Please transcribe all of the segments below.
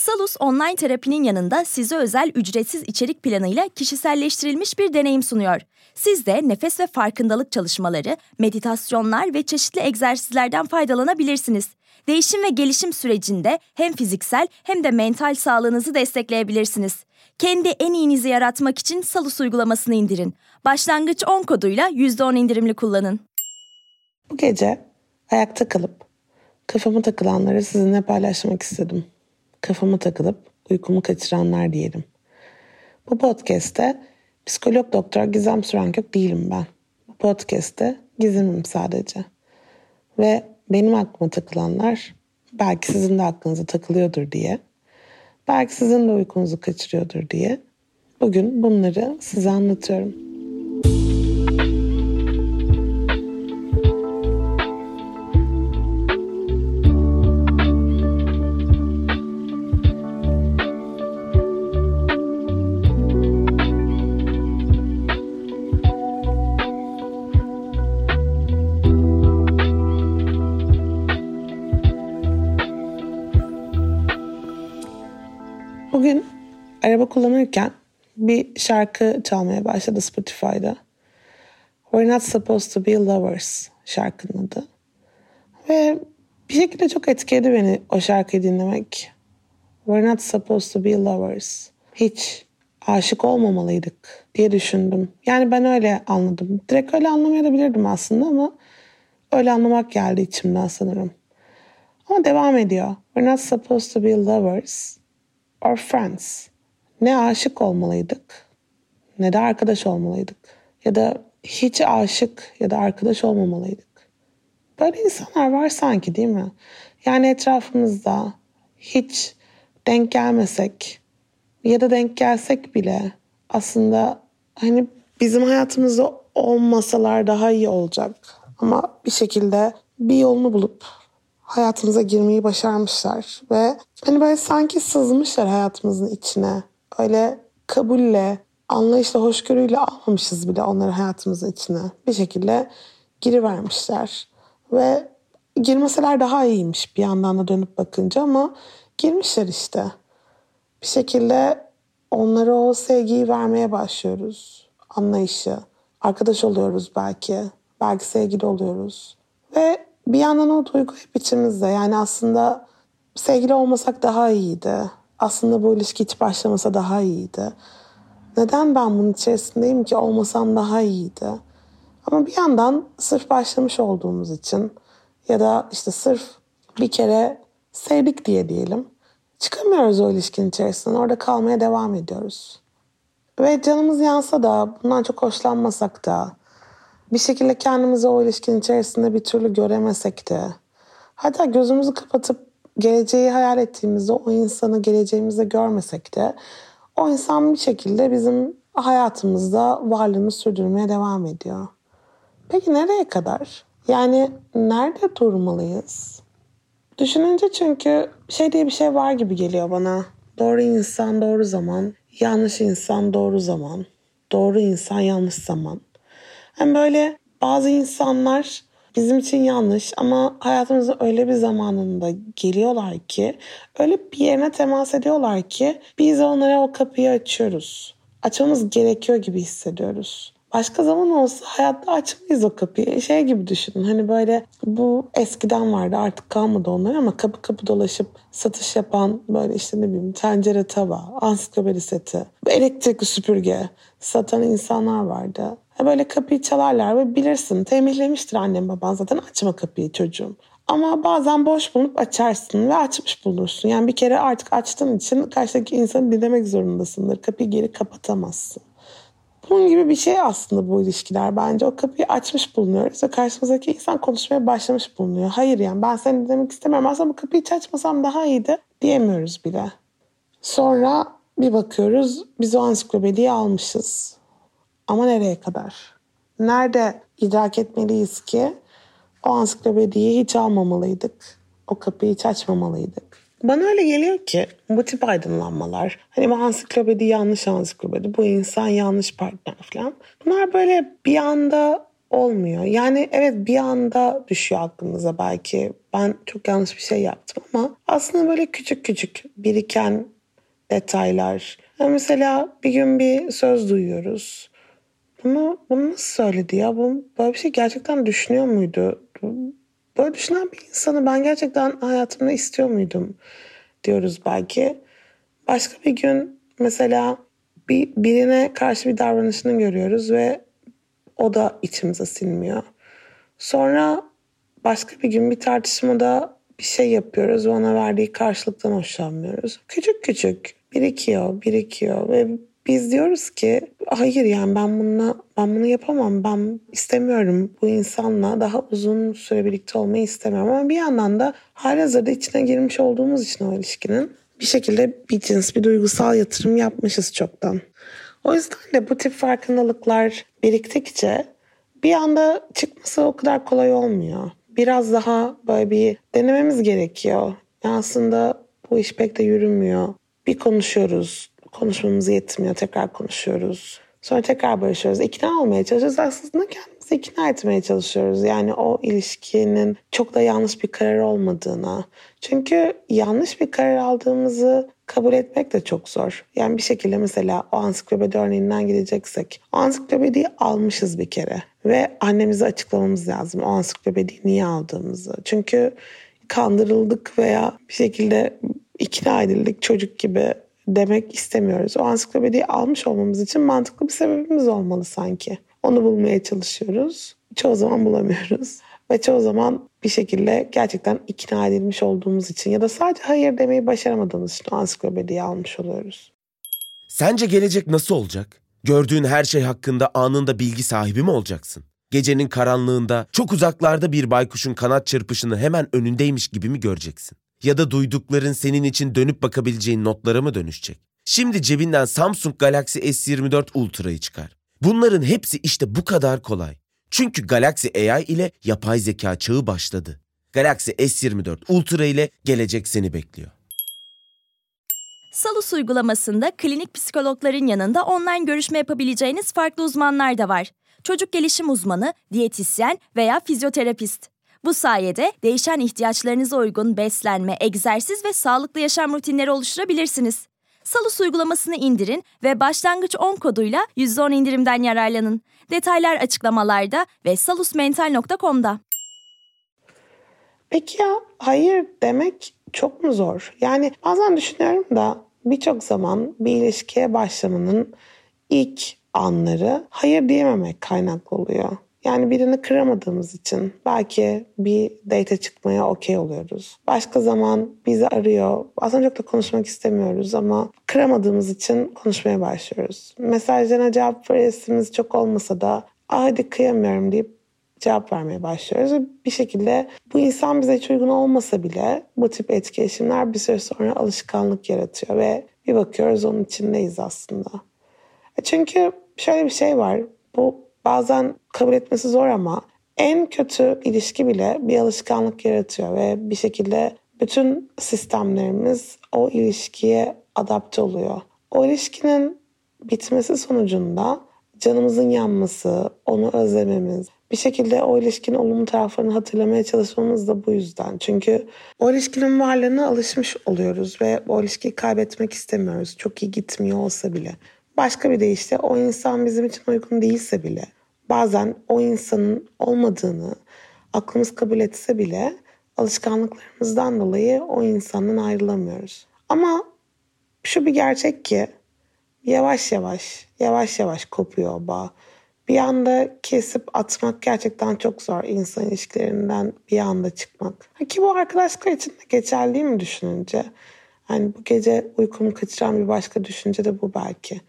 Salus online terapinin yanında size özel ücretsiz içerik planıyla kişiselleştirilmiş bir deneyim sunuyor. Siz de nefes ve farkındalık çalışmaları, meditasyonlar ve çeşitli egzersizlerden faydalanabilirsiniz. Değişim ve gelişim sürecinde hem fiziksel hem de mental sağlığınızı destekleyebilirsiniz. Kendi en iyinizi yaratmak için Salus uygulamasını indirin. Başlangıç 10 koduyla %10 indirimli kullanın. Bu gece ayakta kalıp kafama takılanları sizinle paylaşmak istedim. Kafama takılıp uykumu kaçıranlar diyelim. Bu podcast'te psikolog doktor Gizem Sürenkök değilim ben. Bu podcast'te gizemim sadece. Ve benim aklıma takılanlar belki sizin de aklınıza takılıyordur diye, belki sizin de uykunuzu kaçırıyordur diye bugün bunları size anlatıyorum. Bir şarkı çalmaya başladı Spotify'da. We're Not Supposed to Be Lovers şarkının adı. Ve bir şekilde çok etkiledi beni o şarkıyı dinlemek. We're not supposed to be lovers. Hiç aşık olmamalıydık diye düşündüm. Yani ben öyle anladım. Direkt öyle anlamayabilirdim aslında ama öyle anlamak geldi içimden sanırım. Ama devam ediyor. We're not supposed to be lovers or friends. Ne aşık olmalıydık ne de arkadaş olmalıydık. Ya da hiç aşık ya da arkadaş olmamalıydık. Böyle insanlar var sanki değil mi? Yani etrafımızda hiç denk gelmesek ya da denk gelsek bile aslında hani bizim hayatımızda olmasalar daha iyi olacak. Ama bir şekilde bir yolunu bulup hayatımıza girmeyi başarmışlar ve hani böyle sanki sızmışlar hayatımızın içine. Öyle kabulle, anlayışla, hoşgörüyle almamışız bile onları hayatımızın içine. Bir şekilde girivermişler. Ve girmeseler daha iyiymiş bir yandan da dönüp bakınca ama girmişler işte. Bir şekilde onlara o sevgiyi vermeye başlıyoruz. Anlayışı. Arkadaş oluyoruz belki. Belki sevgili oluyoruz. Ve bir yandan o duygu hep içimizde. Yani aslında sevgili olmasak daha iyiydi. Aslında bu ilişki hiç başlamasa daha iyiydi. Neden ben bunun içerisindeyim ki olmasam daha iyiydi. Ama bir yandan sırf başlamış olduğumuz için ya da işte sırf bir kere sevdik diye diyelim. Çıkamıyoruz o ilişkinin içerisinden. Orada kalmaya devam ediyoruz. Ve canımız yansa da bundan çok hoşlanmasak da bir şekilde kendimizi o ilişkinin içerisinde bir türlü göremesek de hatta gözümüzü kapatıp geleceği hayal ettiğimizde o insanı geleceğimizde görmesek de o insan bir şekilde bizim hayatımızda varlığını sürdürmeye devam ediyor. Peki nereye kadar? Yani nerede durmalıyız? Düşününce çünkü şey diye bir şey var gibi geliyor bana. Doğru insan doğru zaman, yanlış insan doğru zaman, doğru insan yanlış zaman. Hem böyle bazı insanlar bizim için yanlış ama hayatımızda öyle bir zamanında geliyorlar ki öyle bir yerine temas ediyorlar ki biz onlara o kapıyı açıyoruz. Açmamız gerekiyor gibi hissediyoruz. Başka zaman olsa hayatta açmayız o kapıyı. Şey gibi düşünün hani böyle bu eskiden vardı artık kalmadı onlar ama kapı kapı dolaşıp satış yapan böyle işte ne bileyim tencere tava, ansiklopedi seti, elektrikli süpürge satan insanlar vardı. Böyle kapıyı çalarlar ve bilirsin tembihlemiştir annem baban zaten açma kapıyı çocuğum. Ama bazen boş bulunup açarsın ve açmış bulursun. Yani bir kere artık açtığın için karşıdaki insanı dinlemek zorundasındır. Kapıyı geri kapatamazsın. Bunun gibi bir şey aslında bu ilişkiler bence. O kapıyı açmış bulunuyoruz ve karşımızdaki insan konuşmaya başlamış bulunuyor. Hayır yani ben seni demek istemiyorum. Aslında bu kapıyı hiç açmasam daha iyiydi diyemiyoruz bile. Sonra bir bakıyoruz biz o ansiklopediyi almışız. Ama nereye kadar? Nerede idrak etmeliyiz ki o ansiklopediyi hiç almamalıydık. O kapıyı hiç açmamalıydık. Bana öyle geliyor ki bu tip aydınlanmalar hani bu ansiklopedi yanlış ansiklopedi bu insan yanlış partner falan bunlar böyle bir anda olmuyor. Yani evet bir anda düşüyor aklınıza belki ben çok yanlış bir şey yaptım ama aslında böyle küçük küçük biriken detaylar. Yani mesela bir gün bir söz duyuyoruz. Bunu, bunu nasıl söyledi ya? Bu, böyle bir şey gerçekten düşünüyor muydu? Böyle düşünen bir insanı ben gerçekten hayatımda istiyor muydum diyoruz belki. Başka bir gün mesela bir, birine karşı bir davranışını görüyoruz ve o da içimize sinmiyor. Sonra başka bir gün bir tartışmada bir şey yapıyoruz ve ona verdiği karşılıktan hoşlanmıyoruz. Küçük küçük birikiyor, birikiyor ve biz diyoruz ki hayır yani ben bununla ben bunu yapamam. Ben istemiyorum bu insanla daha uzun süre birlikte olmayı istemiyorum. Ama bir yandan da halihazırda içine girmiş olduğumuz için o ilişkinin bir şekilde bir cins bir duygusal yatırım yapmışız çoktan. O yüzden de bu tip farkındalıklar biriktikçe bir anda çıkması o kadar kolay olmuyor. Biraz daha böyle bir denememiz gerekiyor. Yani aslında bu iş pek de yürümüyor. Bir konuşuyoruz. Konuşmamız yetmiyor. Tekrar konuşuyoruz. Sonra tekrar barışıyoruz. İkna olmaya çalışıyoruz. Aslında kendimizi ikna etmeye çalışıyoruz. Yani o ilişkinin çok da yanlış bir karar olmadığına. Çünkü yanlış bir karar aldığımızı kabul etmek de çok zor. Yani bir şekilde mesela o ansiklopedi örneğinden gideceksek. O ansiklopediyi almışız bir kere. Ve annemize açıklamamız lazım o ansiklopediyi niye aldığımızı. Çünkü kandırıldık veya bir şekilde ikna edildik çocuk gibi demek istemiyoruz. O ansiklopediyi almış olmamız için mantıklı bir sebebimiz olmalı sanki. Onu bulmaya çalışıyoruz. Çoğu zaman bulamıyoruz. Ve çoğu zaman bir şekilde gerçekten ikna edilmiş olduğumuz için ya da sadece hayır demeyi başaramadığımız için ansiklopediyi almış oluyoruz. Sence gelecek nasıl olacak? Gördüğün her şey hakkında anında bilgi sahibi mi olacaksın? Gecenin karanlığında çok uzaklarda bir baykuşun kanat çırpışını hemen önündeymiş gibi mi göreceksin? Ya da duydukların senin için dönüp bakabileceğin notlara mı dönüşecek? Şimdi cebinden Samsung Galaxy S24 Ultra'yı çıkar. Bunların hepsi işte bu kadar kolay. Çünkü Galaxy AI ile yapay zeka çağı başladı. Galaxy S24 Ultra ile gelecek seni bekliyor. Salus uygulamasında klinik psikologların yanında online görüşme yapabileceğiniz farklı uzmanlar da var. Çocuk gelişim uzmanı, diyetisyen veya fizyoterapist. Bu sayede değişen ihtiyaçlarınıza uygun beslenme, egzersiz ve sağlıklı yaşam rutinleri oluşturabilirsiniz. Salus uygulamasını indirin ve başlangıç 10 koduyla %10 indirimden yararlanın. Detaylar açıklamalarda ve salusmental.com'da. Peki ya hayır demek çok mu zor? Yani bazen düşünüyorum da birçok zaman bir ilişkiye başlamanın ilk anları hayır diyememek kaynaklı oluyor. Yani birini kıramadığımız için belki bir date çıkmaya okey oluyoruz. Başka zaman bizi arıyor. Aslında çok da konuşmak istemiyoruz ama kıramadığımız için konuşmaya başlıyoruz. Mesajlarına cevap veresimiz çok olmasa da hadi kıyamıyorum deyip cevap vermeye başlıyoruz. Bir şekilde bu insan bize hiç uygun olmasa bile bu tip etkileşimler bir süre sonra alışkanlık yaratıyor ve bir bakıyoruz onun içindeyiz aslında. E çünkü şöyle bir şey var. Bu bazen kabul etmesi zor ama en kötü ilişki bile bir alışkanlık yaratıyor ve bir şekilde bütün sistemlerimiz o ilişkiye adapte oluyor. O ilişkinin bitmesi sonucunda canımızın yanması, onu özlememiz, bir şekilde o ilişkinin olumlu taraflarını hatırlamaya çalışmamız da bu yüzden. Çünkü o ilişkinin varlığına alışmış oluyoruz ve o ilişkiyi kaybetmek istemiyoruz. Çok iyi gitmiyor olsa bile. Başka bir deyişle o insan bizim için uygun değilse bile bazen o insanın olmadığını aklımız kabul etse bile alışkanlıklarımızdan dolayı o insandan ayrılamıyoruz. Ama şu bir gerçek ki yavaş yavaş, yavaş yavaş kopuyor o bağ. Bir anda kesip atmak gerçekten çok zor insan ilişkilerinden bir anda çıkmak. Ki bu arkadaşlıklar için de geçerli mi düşününce? Yani bu gece uykumu kaçıran bir başka düşünce de bu belki.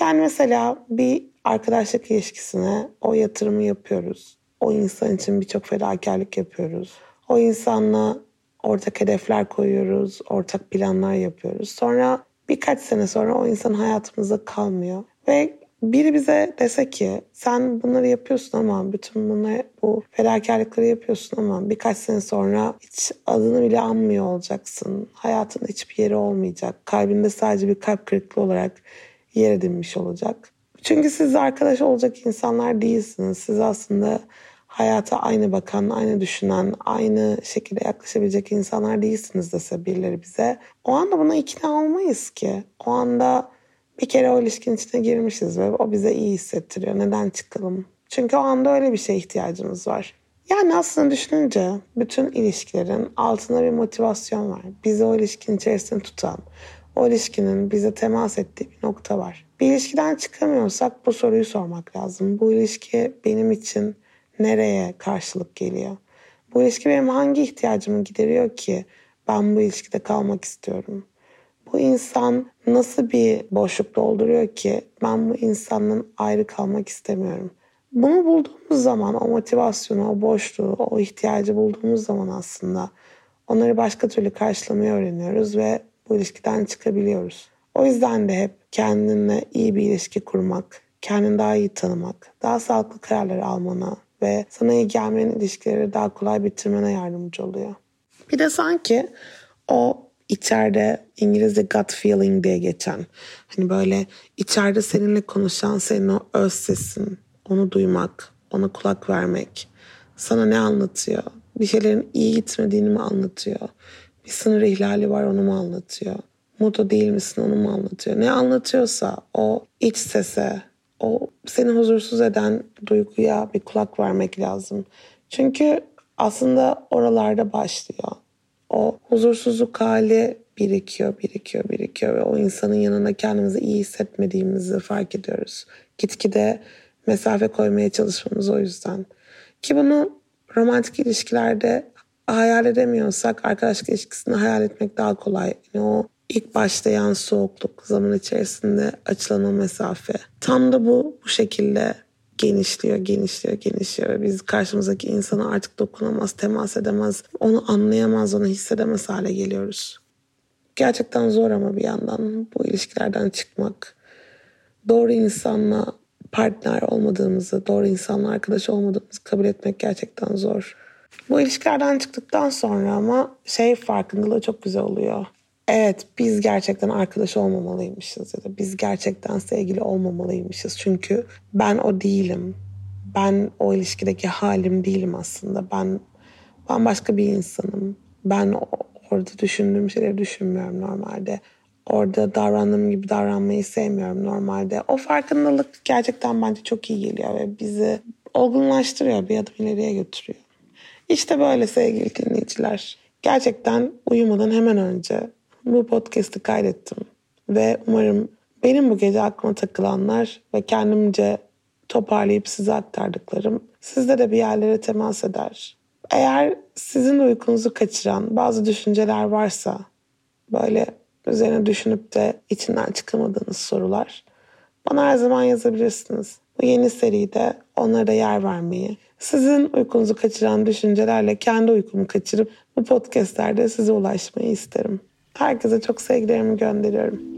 Yani mesela bir arkadaşlık ilişkisine o yatırımı yapıyoruz. O insan için birçok fedakarlık yapıyoruz. O insanla ortak hedefler koyuyoruz, ortak planlar yapıyoruz. Sonra birkaç sene sonra o insan hayatımızda kalmıyor. Ve biri bize dese ki sen bunları yapıyorsun ama bütün bunları bu fedakarlıkları yapıyorsun ama birkaç sene sonra hiç adını bile anmıyor olacaksın. Hayatında hiçbir yeri olmayacak. Kalbinde sadece bir kalp kırıklığı olarak yer edinmiş olacak. Çünkü siz arkadaş olacak insanlar değilsiniz. Siz aslında hayata aynı bakan, aynı düşünen, aynı şekilde yaklaşabilecek insanlar değilsiniz dese birileri bize. O anda buna ikna olmayız ki. O anda bir kere o ilişkinin içine girmişiz ve o bize iyi hissettiriyor. Neden çıkalım? Çünkü o anda öyle bir şeye ihtiyacımız var. Yani aslında düşününce bütün ilişkilerin altında bir motivasyon var. Bizi o ilişkinin içerisinde tutan, o ilişkinin bize temas ettiği bir nokta var. Bir ilişkiden çıkamıyorsak bu soruyu sormak lazım. Bu ilişki benim için nereye karşılık geliyor? Bu ilişki benim hangi ihtiyacımı gideriyor ki ben bu ilişkide kalmak istiyorum? Bu insan nasıl bir boşluk dolduruyor ki ben bu insandan ayrı kalmak istemiyorum? Bunu bulduğumuz zaman o motivasyonu, o boşluğu, o ihtiyacı bulduğumuz zaman aslında onları başka türlü karşılamayı öğreniyoruz ve bu ilişkiden çıkabiliyoruz. O yüzden de hep kendinle iyi bir ilişki kurmak, kendini daha iyi tanımak, daha sağlıklı kararlar almana ve sana iyi gelmeyen ilişkileri daha kolay bitirmene yardımcı oluyor. Bir de sanki o içeride İngilizce gut feeling diye geçen hani böyle içeride seninle konuşan senin o öz sesin onu duymak, ona kulak vermek sana ne anlatıyor? Bir şeylerin iyi gitmediğini mi anlatıyor? Bir sınır ihlali var onu mu anlatıyor? Mutlu değil misin onu mu anlatıyor? Ne anlatıyorsa o iç sese, o seni huzursuz eden duyguya bir kulak vermek lazım. Çünkü aslında oralarda başlıyor. O huzursuzluk hali birikiyor, birikiyor, birikiyor ve o insanın yanında kendimizi iyi hissetmediğimizi fark ediyoruz. Gitgide mesafe koymaya çalışmamız o yüzden. Ki bunu romantik ilişkilerde hayal edemiyorsak arkadaşlık ilişkisini hayal etmek daha kolay. Yani o ilk başlayan soğukluk zaman içerisinde açılan o mesafe. Tam da bu bu şekilde genişliyor, genişliyor, genişliyor biz karşımızdaki insana artık dokunamaz, temas edemez, onu anlayamaz, onu hissedemez hale geliyoruz. Gerçekten zor ama bir yandan bu ilişkilerden çıkmak. Doğru insanla partner olmadığımızı, doğru insanla arkadaş olmadığımızı kabul etmek gerçekten zor. Bu ilişkilerden çıktıktan sonra ama şey farkındalığı çok güzel oluyor. Evet biz gerçekten arkadaş olmamalıymışız ya da biz gerçekten sevgili olmamalıymışız. Çünkü ben o değilim. Ben o ilişkideki halim değilim aslında. Ben ben başka bir insanım. Ben orada düşündüğüm şeyleri düşünmüyorum normalde. Orada davrandığım gibi davranmayı sevmiyorum normalde. O farkındalık gerçekten bence çok iyi geliyor ve bizi olgunlaştırıyor, bir adım ileriye götürüyor. İşte böyle sevgili dinleyiciler. Gerçekten uyumadan hemen önce bu podcast'i kaydettim. Ve umarım benim bu gece aklıma takılanlar ve kendimce toparlayıp size aktardıklarım sizde de bir yerlere temas eder. Eğer sizin uykunuzu kaçıran bazı düşünceler varsa böyle üzerine düşünüp de içinden çıkamadığınız sorular bana her zaman yazabilirsiniz. Bu yeni seride onlara da yer vermeyi, sizin uykunuzu kaçıran düşüncelerle kendi uykumu kaçırıp bu podcastlerde size ulaşmayı isterim. Herkese çok sevgilerimi gönderiyorum.